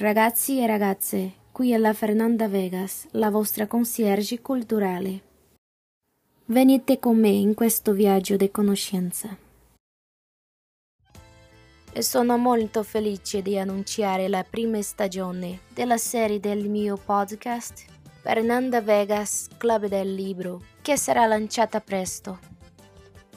Ragazzi e ragazze, qui è la Fernanda Vegas, la vostra concierge culturale. Venite con me in questo viaggio di conoscenza. E sono molto felice di annunciare la prima stagione della serie del mio podcast Fernanda Vegas Club del Libro, che sarà lanciata presto.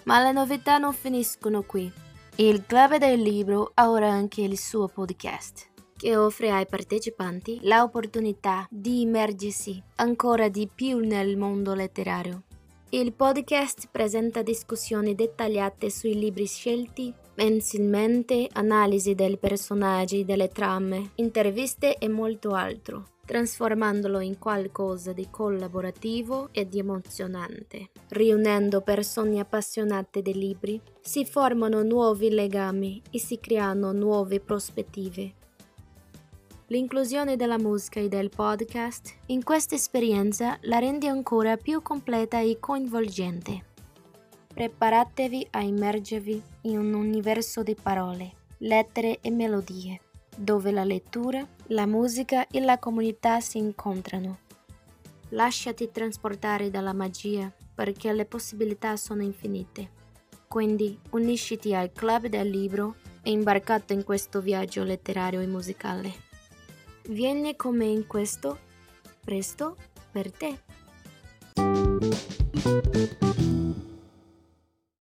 Ma le novità non finiscono qui. Il Club del Libro ha ora anche il suo podcast, che offre ai partecipanti l'opportunità di immergersi ancora di più nel mondo letterario. Il podcast presenta discussioni dettagliate sui libri scelti mensilmente, analisi dei personaggi, delle trame, interviste e molto altro trasformandolo in qualcosa di collaborativo e di emozionante. Riunendo persone appassionate dei libri, si formano nuovi legami e si creano nuove prospettive. L'inclusione della musica e del podcast in questa esperienza la rende ancora più completa e coinvolgente. Preparatevi a immergervi in un universo di parole, lettere e melodie dove la lettura, la musica e la comunità si incontrano. Lasciati trasportare dalla magia perché le possibilità sono infinite. Quindi unisciti al club del libro e imbarcato in questo viaggio letterario e musicale. Vieni con me in questo, presto, per te.